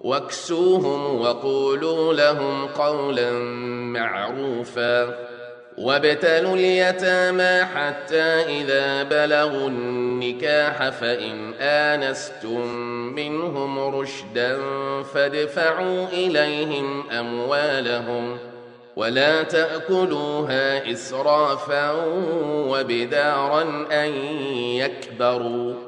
واكسوهم وقولوا لهم قولا معروفا وابتلوا اليتامى حتى إذا بلغوا النكاح فإن آنستم منهم رشدا فادفعوا إليهم أموالهم ولا تأكلوها إسرافا وبدارا أن يكبروا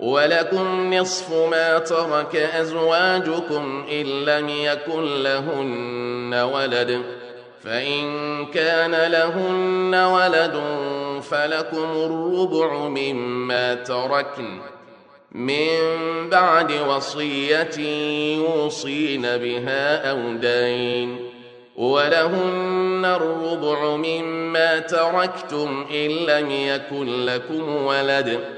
ولكم نصف ما ترك أزواجكم إن لم يكن لهن ولد فإن كان لهن ولد فلكم الربع مما تركن من بعد وصية يوصين بها أو دين ولهن الربع مما تركتم إن لم يكن لكم ولد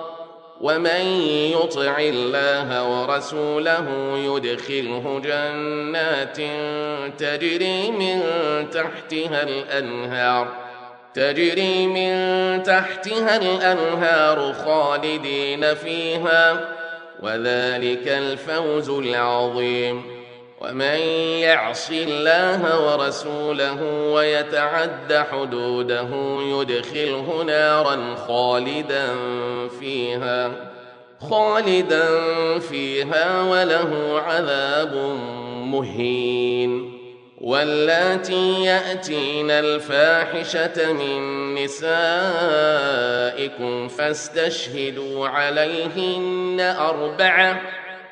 ومن يطع الله ورسوله يدخله جنات تجري من تحتها الأنهار تجري من تحتها الأنهار خالدين فيها وذلك الفوز العظيم. ومن يعص الله ورسوله ويتعد حدوده يدخله نارا خالدا فيها خالدا فيها وله عذاب مهين. واللاتي يأتين الفاحشة من نسائكم فاستشهدوا عليهن أربعة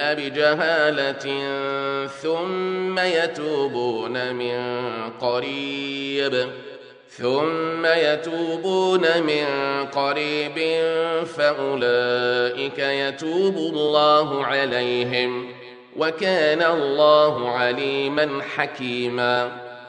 بجهاله ثم يتوبون من قريب. ثم يتوبون من قريب فأولئك يتوب الله عليهم وكان الله عليما حكيما.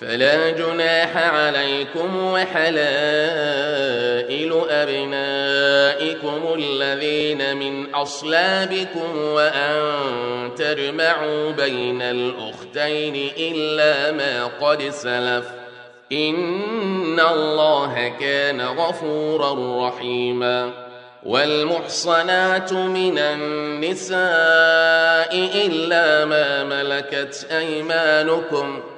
فلا جناح عليكم وحلائل أبنائكم الذين من أصلابكم وأن تجمعوا بين الأختين إلا ما قد سلف. إن الله كان غفورا رحيما. والمحصنات من النساء إلا ما ملكت أيمانكم ۖ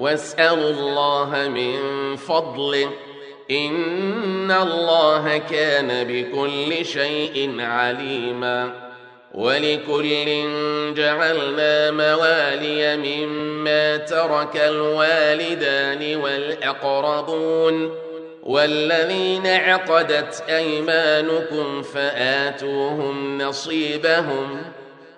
واسألوا الله من فضله. إن الله كان بكل شيء عليما. ولكل جعلنا موالي مما ترك الوالدان والأقربون. والذين عقدت أيمانكم فآتوهم نصيبهم.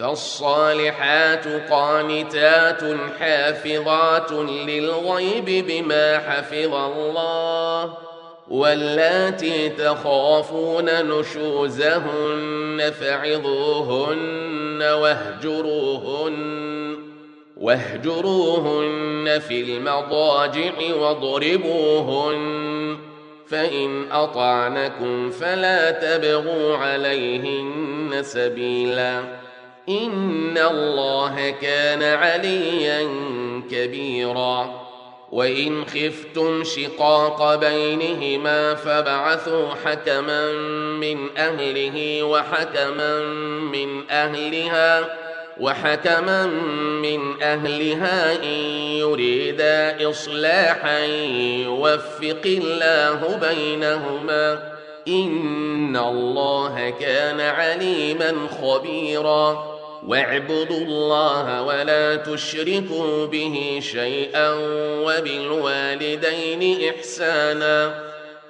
فالصالحات قانتات حافظات للغيب بما حفظ الله واللاتي تخافون نشوزهن فعظوهن واهجروهن واهجروهن في المضاجع واضربوهن فإن أطعنكم فلا تبغوا عليهن سبيلاً إن الله كان عليا كبيرا. وإن خفتم شقاق بينهما فبعثوا حكما من أهله وحكما من أهلها وحكما من أهلها إن يريدا إصلاحا يوفق الله بينهما إن الله كان عليما خبيراً. واعبدوا الله ولا تشركوا به شيئا وبالوالدين إحسانا.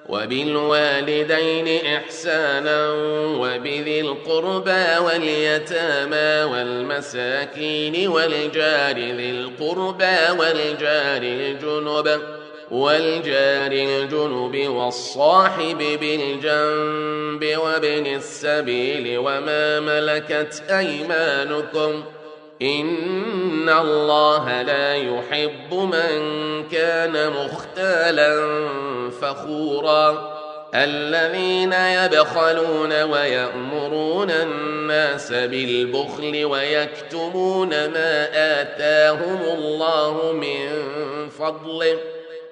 وبالوالدين إحسانا وبذي القربى واليتامى والمساكين والجار ذي القربى والجار الجنب. والجار الجنب والصاحب بالجنب وابن السبيل وما ملكت أيمانكم إن الله لا يحب من كان مختالا فخورا الذين يبخلون ويأمرون الناس بالبخل ويكتمون ما آتاهم الله من فضله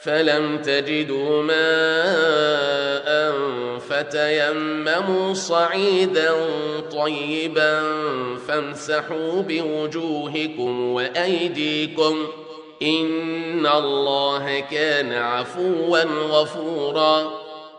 فلم تجدوا ماء فتيمموا صعيدا طيبا فامسحوا بوجوهكم وأيديكم إن الله كان عفوا غفورا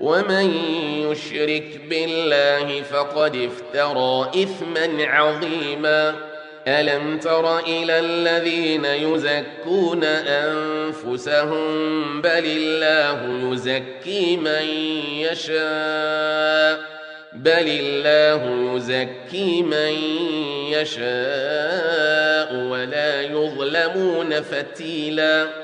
ومن يشرك بالله فقد افترى اثما عظيما الم تر إلى الذين يزكون انفسهم بل الله يزكي من يشاء بل الله يزكي من يشاء ولا يظلمون فتيلاً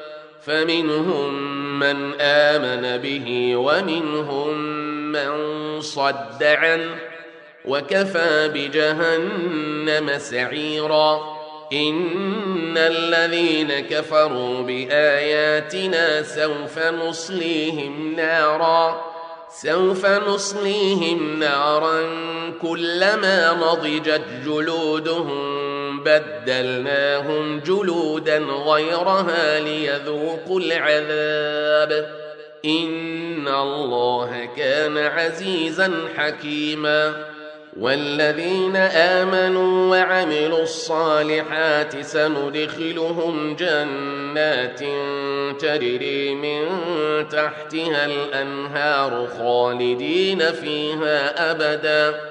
فمنهم من آمن به ومنهم من صد عنه وكفى بجهنم سعيراً. إن الذين كفروا بآياتنا سوف نصليهم نارا. سوف نصليهم نارا كلما نضجت جلودهم بدلناهم جلودا غيرها ليذوقوا العذاب. إن الله كان عزيزا حكيما. والذين آمنوا وعملوا الصالحات سندخلهم جنات تجري من تحتها الأنهار خالدين فيها أبدا.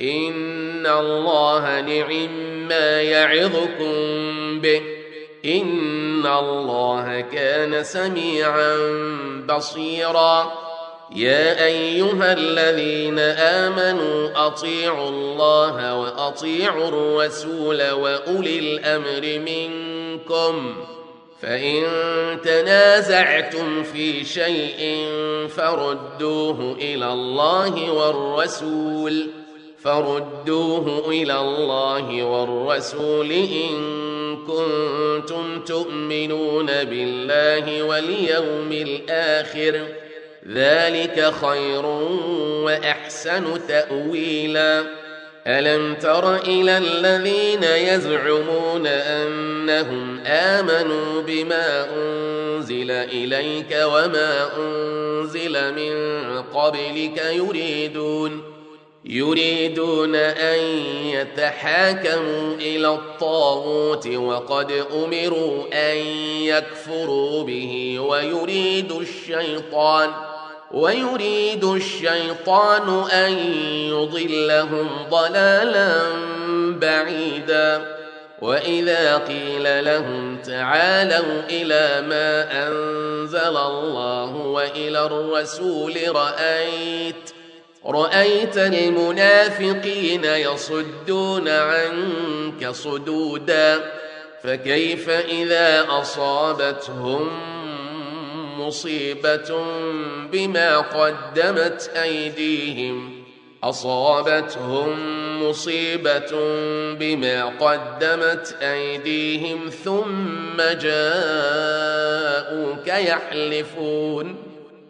إن الله نعم ما يعظكم به إن الله كان سميعا بصيراً يا ايها الذين امنوا اطيعوا الله واطيعوا الرسول واولي الامر منكم فان تنازعتم في شيء فردوه إلى الله والرسول فردوه إلى الله والرسول إن كنتم تؤمنون بالله واليوم الآخر ذلك خير وأحسن تأويلا. ألم تر إلى الذين يزعمون أنهم آمنوا بما أنزل إليك وما أنزل من قبلك يريدون يريدون أن يتحاكموا إلى الطاغوت وقد أمروا أن يكفروا به ويريد الشيطان ويريد الشيطان أن يضلهم ضلالا بعيدا. وإذا قيل لهم تعالوا إلى ما أنزل الله وإلى الرسول رأيت رأيت المنافقين يصدون عنك صدودا فكيف إذا أصابتهم مصيبة بما قدمت أيديهم؟ أصابتهم مصيبة بما قدمت أيديهم ثم جاءوك يحلفون.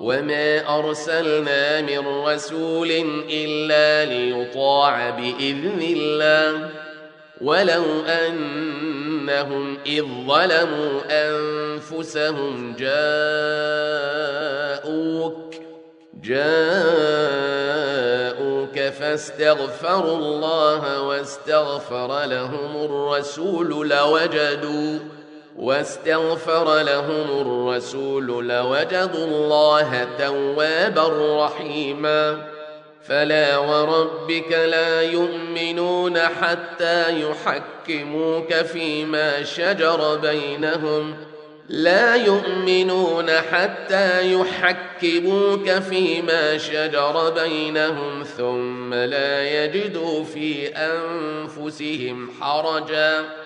وما ارسلنا من رسول الا ليطاع باذن الله ولو انهم اذ ظلموا انفسهم جاءوك جاءوك فاستغفروا الله واستغفر لهم الرسول لوجدوا واستغفر لهم الرسول لوجدوا الله توابا رحيما. فلا وربك لا يؤمنون حتى يحكموك فيما شجر بينهم. لا يؤمنون حتى يحكموك فيما شجر بينهم ثم لا يجدوا في أنفسهم حرجا.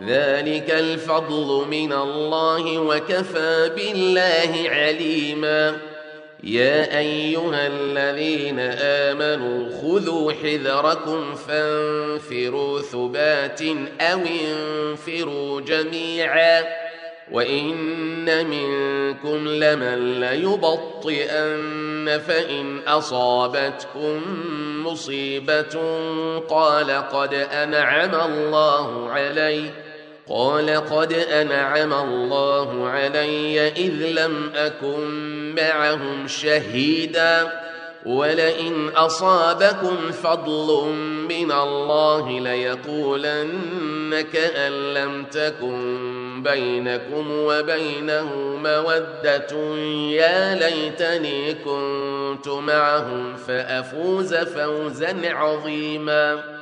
ذلك الفضل من الله وكفى بالله عليما. يا أيها الذين آمنوا خذوا حذركم فانفروا ثبات أو انفروا جميعا. وإن منكم لمن ليبطئن فإن أصابتكم مصيبة قال قد أنعم الله عليّ قال قد أنعم الله علي إذ لم أكن معهم شهيدا ولئن أصابكم فضل من الله ليقولن كأن لم تكن بينكم وبينه مودة يا ليتني كنت معهم فأفوز فوزا عظيماً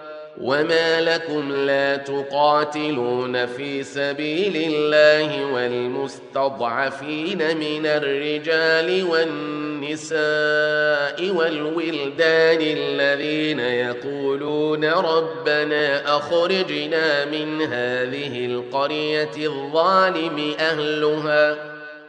وما لكم لا تقاتلون في سبيل الله والمستضعفين من الرجال والنساء والولدان الذين يقولون ربنا اخرجنا من هذه القريه الظالم اهلها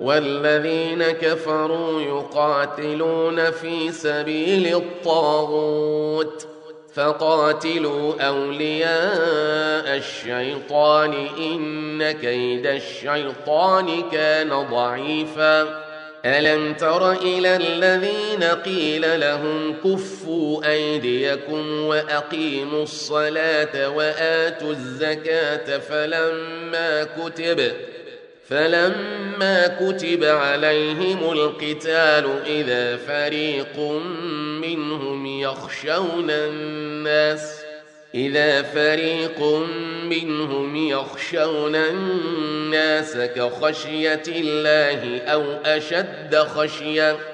والذين كفروا يقاتلون في سبيل الطاغوت فقاتلوا أولياء الشيطان إن كيد الشيطان كان ضعيفا. ألم تر إلى الذين قيل لهم كفوا أيديكم وأقيموا الصلاة وآتوا الزكاة فلما كتب فلما كتب عليهم القتال إذا فريق منهم يخشون الناس إذا فريق منهم يخشون الناس كخشية الله أو أشد خشيةً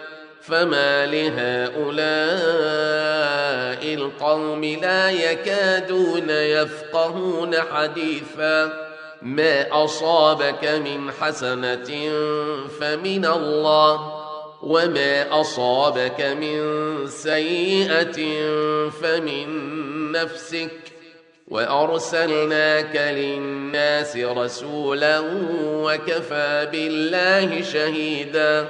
فما لهؤلاء القوم لا يكادون يفقهون حديثا ما أصابك من حسنة فمن الله وما أصابك من سيئة فمن نفسك وأرسلناك للناس رسولا وكفى بالله شهيدا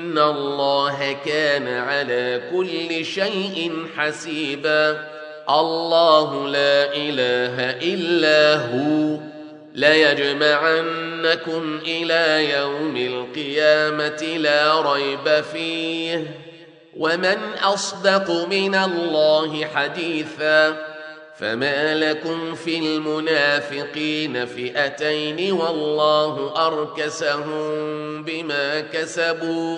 الله كان على كل شيء حسيبا. الله لا إله إلا هو. ليجمعنكم إلى يوم القيامة لا ريب فيه. ومن أصدق من الله حديثاً فما لكم في المنافقين فئتين والله اركسهم بما كسبوا.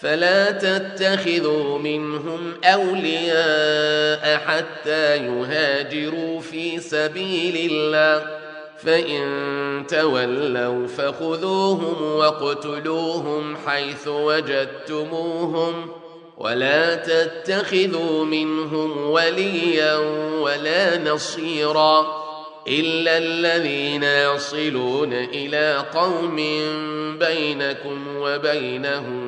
فلا تتخذوا منهم أولياء حتى يهاجروا في سبيل الله. فإن تولوا فخذوهم واقتلوهم حيث وجدتموهم. ولا تتخذوا منهم وليا ولا نصيرا إلا الذين يصلون إلى قوم بينكم وبينهم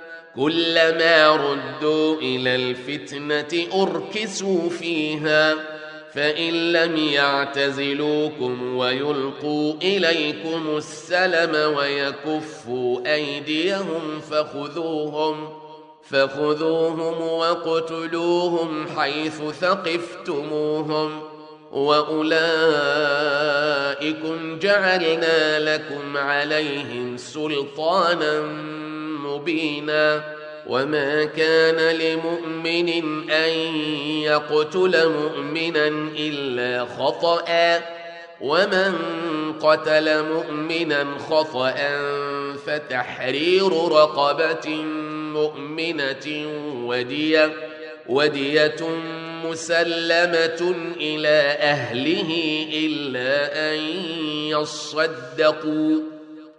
كلما ردوا إلى الفتنة أركسوا فيها فإن لم يعتزلوكم ويلقوا إليكم السلم ويكفوا أيديهم فخذوهم فخذوهم واقتلوهم حيث ثقفتموهم وأولئكم جعلنا لكم عليهم سلطانا مبينا وما كان لمؤمن أن يقتل مؤمنا إلا خطأ ومن قتل مؤمنا خطأ فتحرير رقبة مؤمنة ودية ودية مسلمة إلى أهله إلا أن يصدقوا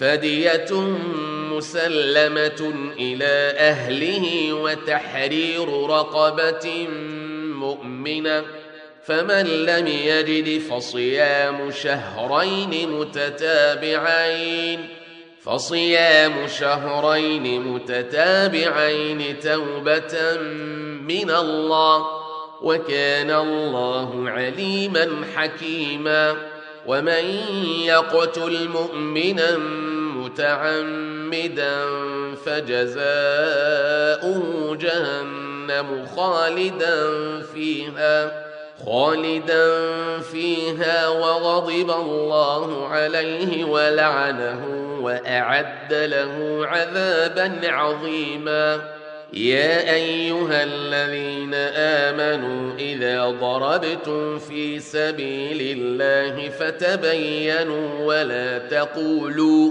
فدية مسلمة إلى أهله وتحرير رقبة مؤمنة فمن لم يجد فصيام شهرين متتابعين فصيام شهرين متتابعين توبة من الله وكان الله عليما حكيما ومن يقتل مؤمنا متعمدا فجزاؤه جهنم خالدا فيها خالدا فيها وغضب الله عليه ولعنه وأعد له عذابا عظيما. يا أيها الذين آمنوا إذا ضربتم في سبيل الله فتبينوا ولا تقولوا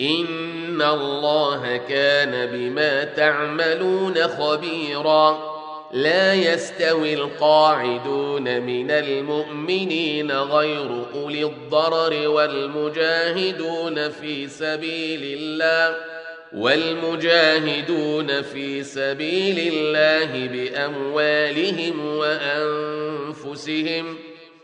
ان الله كان بما تعملون خبيرا. لا يستوي القاعدون من المؤمنين غير اولي الضرر والمجاهدون في سبيل الله والمجاهدون في سبيل الله باموالهم وانفسهم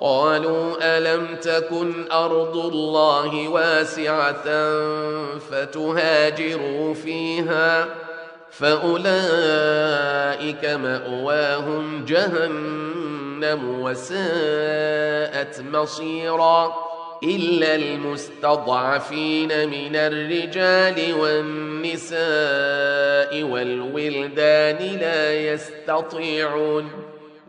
قالوا ألم تكن أرض الله واسعة فتهاجروا فيها فأولئك مأواهم جهنم وساءت مصيرا إلا المستضعفين من الرجال والنساء والولدان لا يستطيعون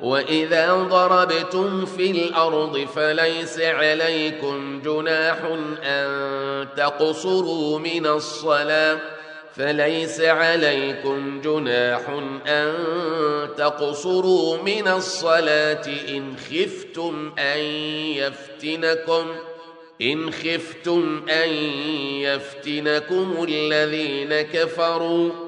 وإذا ضربتم في الأرض فليس عليكم جناح أن تقصروا من الصلاة. فليس عليكم جناح أن تقصروا من الصلاة. إن خفتم أن يفتنكم إن خفتم أن يفتنكم الذين كفروا.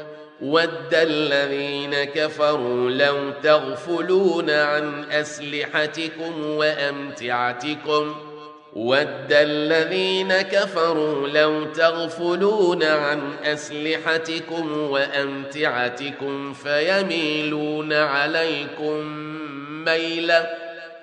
ود الذين كفروا لو تغفلون عن أسلحتكم وأمتعتكم. ود الذين كفروا لو تغفلون عن أسلحتكم وأمتعتكم فيميلون عليكم ميلاً.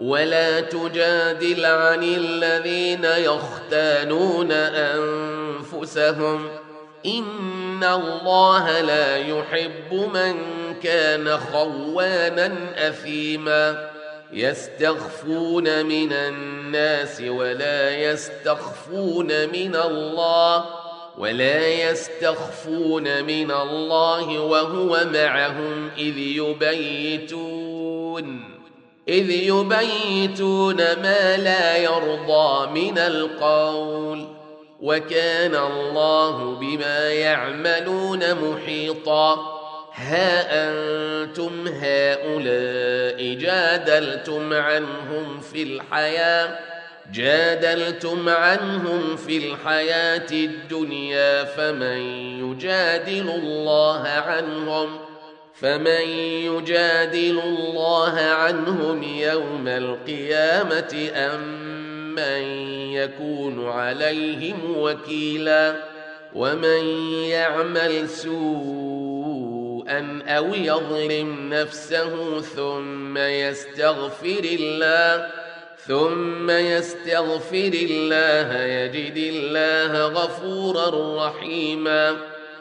ولا تجادل عن الذين يختانون أنفسهم. إن الله لا يحب من كان خوانا أثيما. يستخفون من الناس ولا يستخفون من الله ولا يستخفون من الله وهو معهم إذ يبيتون. إذ يبيتون ما لا يرضى من القول وكان الله بما يعملون محيطا. ها أنتم هؤلاء جادلتم عنهم في الحياة جادلتم عنهم في الحياة الدنيا فمن يجادل الله عنهم؟ فمن يجادل الله عنهم يوم القيامة أم من يكون عليهم وكيلا ومن يعمل سوءا أو يظلم نفسه ثم يستغفر الله ثم يستغفر الله يجد الله غفورا رحيما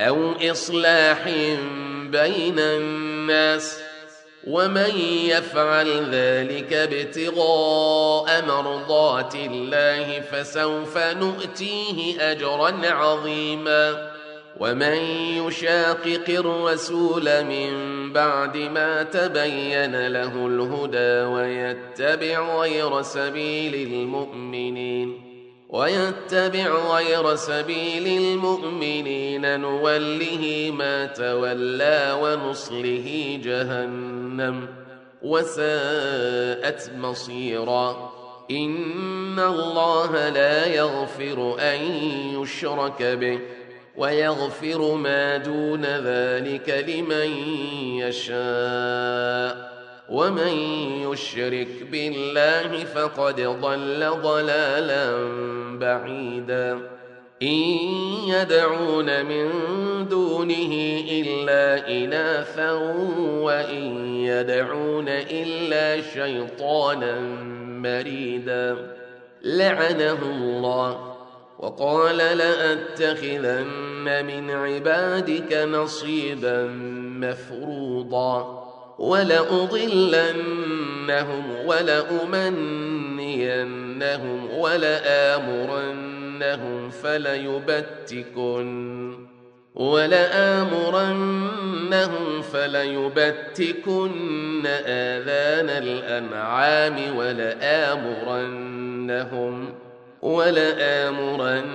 أو إصلاح بين الناس ومن يفعل ذلك ابتغاء مرضات الله فسوف نؤتيه اجرا عظيما ومن يشاقق الرسول من بعد ما تبين له الهدى ويتبع غير سبيل المؤمنين ويتبع غير سبيل المؤمنين نوله ما تولى ونصله جهنم وساءت مصيرا. إن الله لا يغفر أن يشرك به ويغفر ما دون ذلك لمن يشاء. ومن يشرك بالله فقد ضل ضلالا بعيدا. إن يدعون من دونه إلا إناثا وإن يدعون إلا شيطانا مريدا. لعنه الله وقال لأتخذن من عبادك نصيبا مفروضا. ولأضلنهم ولأمنينهم ولآمرنهم فليبتكن ولآمرنهم فليبتكن آذان الأنعام ولآمرنهم ولآمرنهم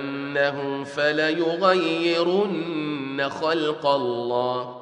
فليغيرن خلق الله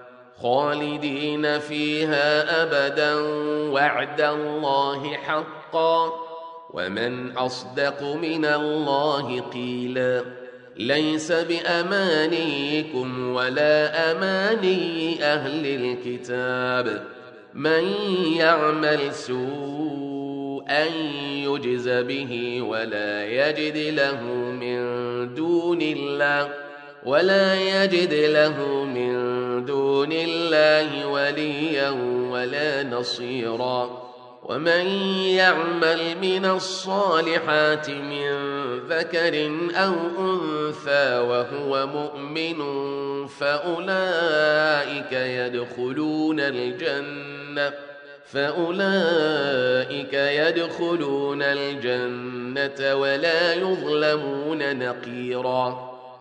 خالدين فيها أبدا وعد الله حقا ومن أصدق من الله قيلا ليس بأمانيكم ولا أماني أهل الكتاب من يعمل سوءا يجز به ولا يجد له من دون الله ولا يجد له من دون الله وليا ولا نصيرا ومن يعمل من الصالحات من ذكر أو أنثى وهو مؤمن فأولئك يدخلون الجنة فأولئك يدخلون الجنة ولا يظلمون نقيراً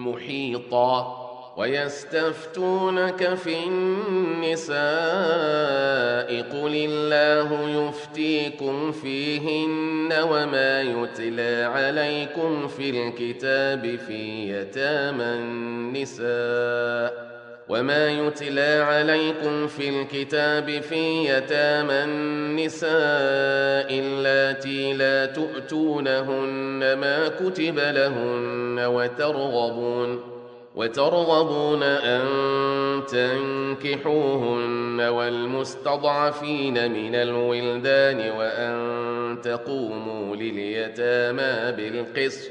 محيطا. ويستفتونك في النساء قل الله يفتيكم فيهن وما يتلى عليكم في الكتاب في يتامى النساء. وما يتلى عليكم في الكتاب في يتامى النساء اللاتي لا تؤتونهن ما كتب لهن وترغبون وترغبون أن تنكحوهن والمستضعفين من الولدان وأن تقوموا لليتامى بالقسط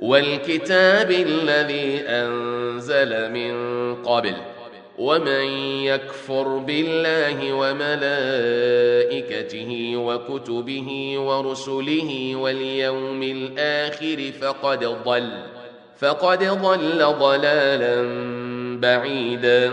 والكتاب الذي أنزل من قبل ومن يكفر بالله وملائكته وكتبه ورسله واليوم الآخر فقد ضل فقد ضل ضلالا بعيدا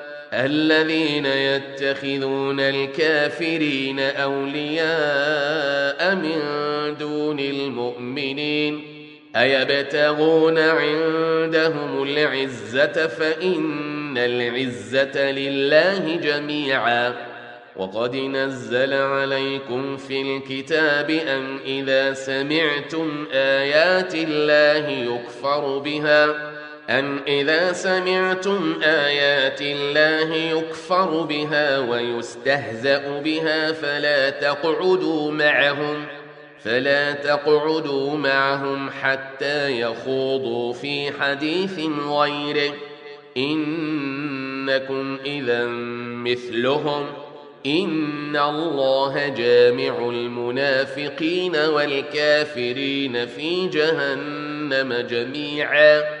الذين يتخذون الكافرين أولياء من دون المؤمنين أيبتغون عندهم العزة فإن العزة لله جميعا وقد نزل عليكم في الكتاب أن إذا سمعتم آيات الله يكفر بها أن إذا سمعتم آيات الله يكفر بها ويستهزأ بها فلا تقعدوا معهم ۖ فلا تقعدوا معهم حتى يخوضوا في حديث غيره انكم اذا مثلهم ان الله جامع المنافقين والكافرين في جهنم جميعا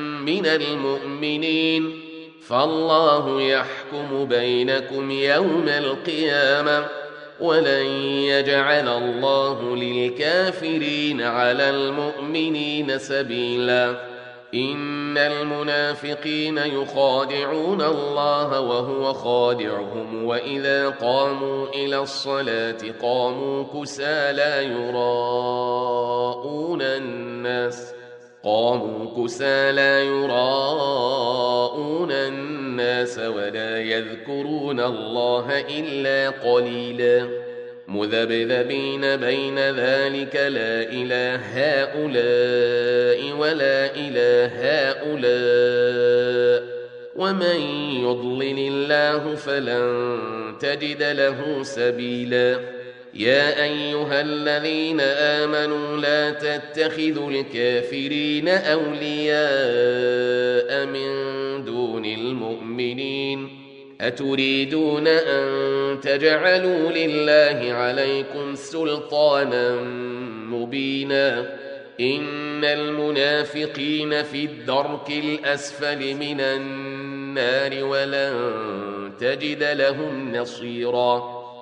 من المؤمنين فالله يحكم بينكم يوم القيامة ولن يجعل الله للكافرين على المؤمنين سبيلا. إن المنافقين يخادعون الله وهو خادعهم وإذا قاموا إلى الصلاة قاموا كسى لا يراءون الناس. قاموا كسى لا يراءون الناس ولا يذكرون الله إلا قليلا. مذبذبين بين ذلك لا إله هؤلاء ولا إله هؤلاء. ومن يضلل الله فلن تجد له سبيلاً. يا أيها الذين آمنوا لا تتخذوا الكافرين أولياء من دون المؤمنين. أتريدون أن تجعلوا لله عليكم سلطانا مبينا. إن المنافقين في الدرك الأسفل من النار ولن تجد لهم نصيرا.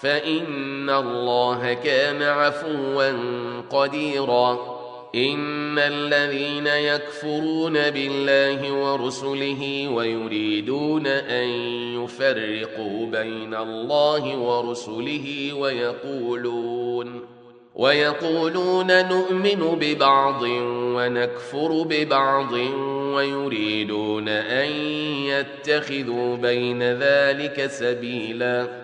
فإن الله كان عفوا قديرا. إن الذين يكفرون بالله ورسله ويريدون أن يفرقوا بين الله ورسله ويقولون ويقولون نؤمن ببعض ونكفر ببعض ويريدون أن يتخذوا بين ذلك سبيلاً.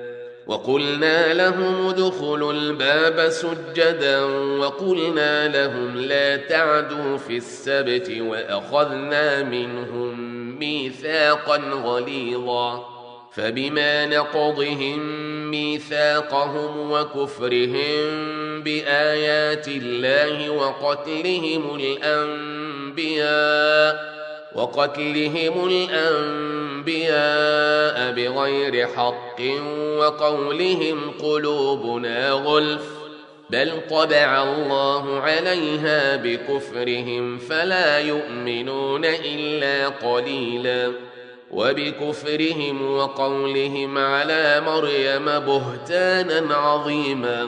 وقلنا لهم ادخلوا الباب سجدا وقلنا لهم لا تعدوا في السبت وأخذنا منهم ميثاقا غليظا فبما نقضهم ميثاقهم وكفرهم بآيات الله وقتلهم الأنبياء وقتلهم الأنبياء بغير حق وقولهم قلوبنا غلف بل طبع الله عليها بكفرهم فلا يؤمنون إلا قليلا. وبكفرهم وقولهم على مريم بهتانا عظيما.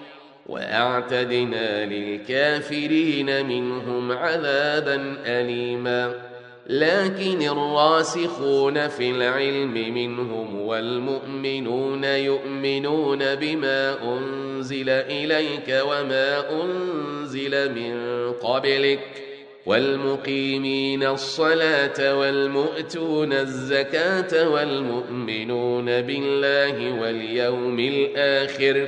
وأعتدنا للكافرين منهم عذابا اليما. لكن الراسخون في العلم منهم والمؤمنون يؤمنون بما أنزل إليك وما أنزل من قبلك. والمقيمين الصلاة والمؤتون الزكاة والمؤمنون بالله واليوم الآخر.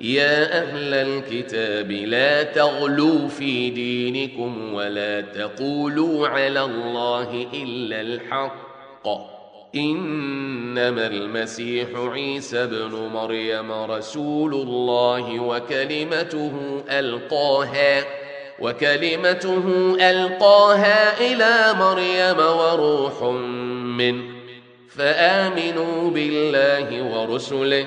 يا أهل الكتاب لا تغلوا في دينكم ولا تقولوا على الله إلا الحق. إنما المسيح عيسى بن مريم رسول الله وكلمته ألقاها وكلمته ألقاها إلى مريم وروح منه. فآمنوا بالله ورسله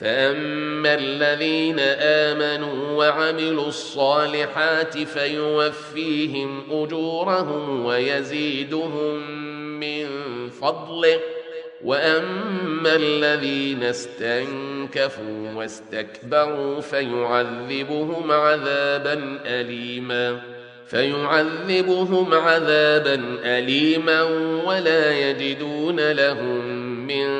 فاما الذين امنوا وعملوا الصالحات فيوفيهم اجورهم ويزيدهم من فضله واما الذين استنكفوا واستكبروا فيعذبهم عذابا اليما فيعذبهم عذابا اليما ولا يجدون لهم من